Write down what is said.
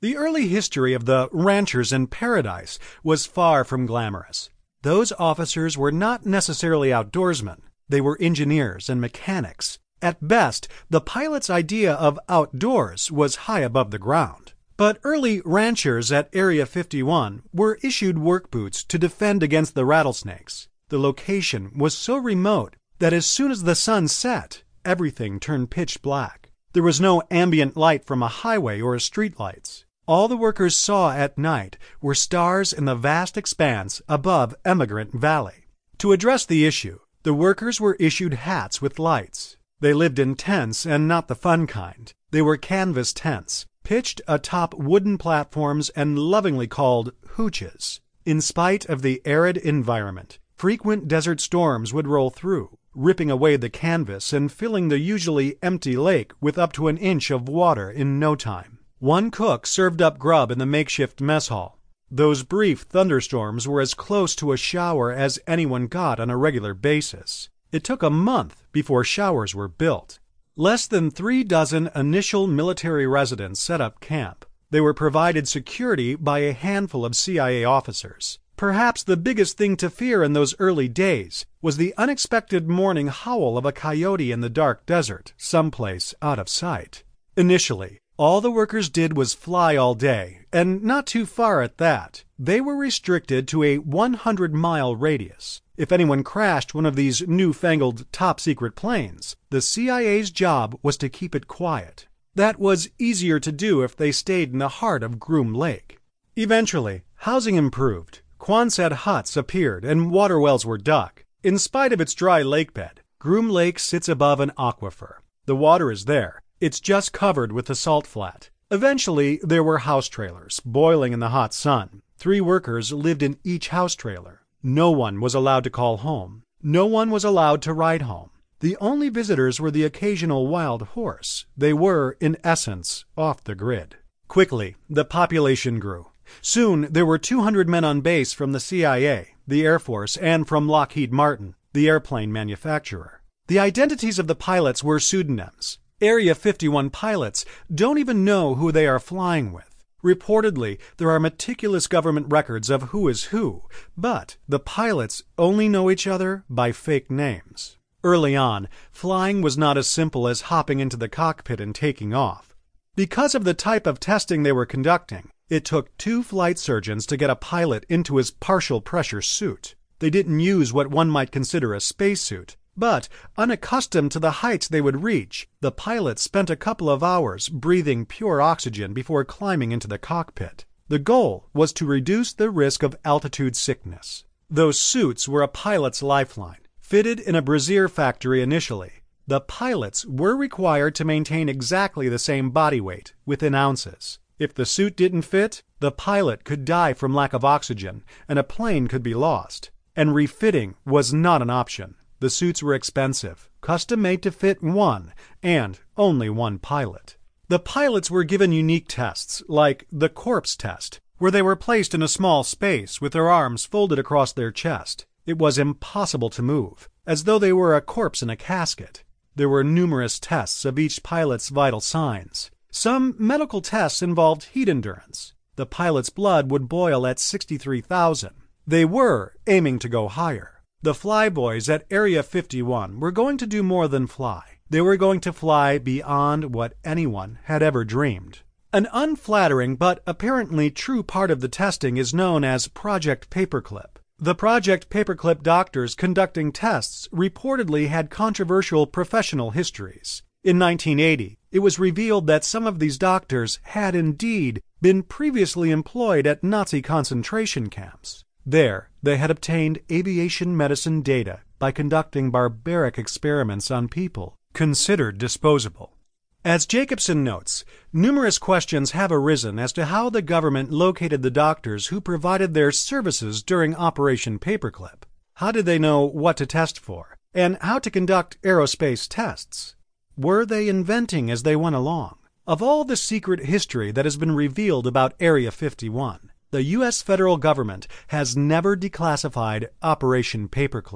The early history of the ranchers in paradise was far from glamorous. Those officers were not necessarily outdoorsmen, they were engineers and mechanics. At best, the pilot's idea of outdoors was high above the ground. But early ranchers at Area 51 were issued work boots to defend against the rattlesnakes. The location was so remote that as soon as the sun set, everything turned pitch black. There was no ambient light from a highway or street lights. All the workers saw at night were stars in the vast expanse above Emigrant Valley. To address the issue, the workers were issued hats with lights. They lived in tents and not the fun kind. They were canvas tents, pitched atop wooden platforms and lovingly called hooches. In spite of the arid environment, frequent desert storms would roll through, ripping away the canvas and filling the usually empty lake with up to an inch of water in no time. One cook served up grub in the makeshift mess hall. Those brief thunderstorms were as close to a shower as anyone got on a regular basis. It took a month before showers were built. Less than three dozen initial military residents set up camp. They were provided security by a handful of CIA officers. Perhaps the biggest thing to fear in those early days was the unexpected morning howl of a coyote in the dark desert, someplace out of sight. Initially, all the workers did was fly all day, and not too far at that. They were restricted to a 100 mile radius. If anyone crashed one of these newfangled top secret planes, the CIA's job was to keep it quiet. That was easier to do if they stayed in the heart of Groom Lake. Eventually, housing improved. Quonset huts appeared and water wells were dug. In spite of its dry lake bed, Groom Lake sits above an aquifer. The water is there, it's just covered with the salt flat. Eventually, there were house trailers, boiling in the hot sun. Three workers lived in each house trailer. No one was allowed to call home. No one was allowed to ride home. The only visitors were the occasional wild horse. They were, in essence, off the grid. Quickly, the population grew. Soon, there were 200 men on base from the CIA, the Air Force, and from Lockheed Martin, the airplane manufacturer. The identities of the pilots were pseudonyms. Area 51 pilots don't even know who they are flying with. Reportedly, there are meticulous government records of who is who, but the pilots only know each other by fake names. Early on, flying was not as simple as hopping into the cockpit and taking off. Because of the type of testing they were conducting, it took two flight surgeons to get a pilot into his partial pressure suit. They didn't use what one might consider a spacesuit. But, unaccustomed to the heights they would reach, the pilots spent a couple of hours breathing pure oxygen before climbing into the cockpit. The goal was to reduce the risk of altitude sickness. Those suits were a pilot's lifeline. Fitted in a brassiere factory initially, the pilots were required to maintain exactly the same body weight, within ounces. If the suit didn't fit, the pilot could die from lack of oxygen and a plane could be lost. And refitting was not an option. The suits were expensive, custom made to fit one, and only one pilot. The pilots were given unique tests, like the corpse test, where they were placed in a small space with their arms folded across their chest. It was impossible to move, as though they were a corpse in a casket. There were numerous tests of each pilot's vital signs. Some medical tests involved heat endurance. The pilot's blood would boil at 63,000. They were aiming to go higher. The flyboys at Area 51 were going to do more than fly. They were going to fly beyond what anyone had ever dreamed. An unflattering but apparently true part of the testing is known as Project Paperclip. The Project Paperclip doctors conducting tests reportedly had controversial professional histories. In 1980, it was revealed that some of these doctors had indeed been previously employed at Nazi concentration camps. There, they had obtained aviation medicine data by conducting barbaric experiments on people considered disposable. As Jacobsen notes, numerous questions have arisen as to how the government located the doctors who provided their services during Operation Paperclip. How did they know what to test for? And how to conduct aerospace tests? Were they inventing as they went along? Of all the secret history that has been revealed about Area 51, the U.S. federal government has never declassified Operation Paperclip.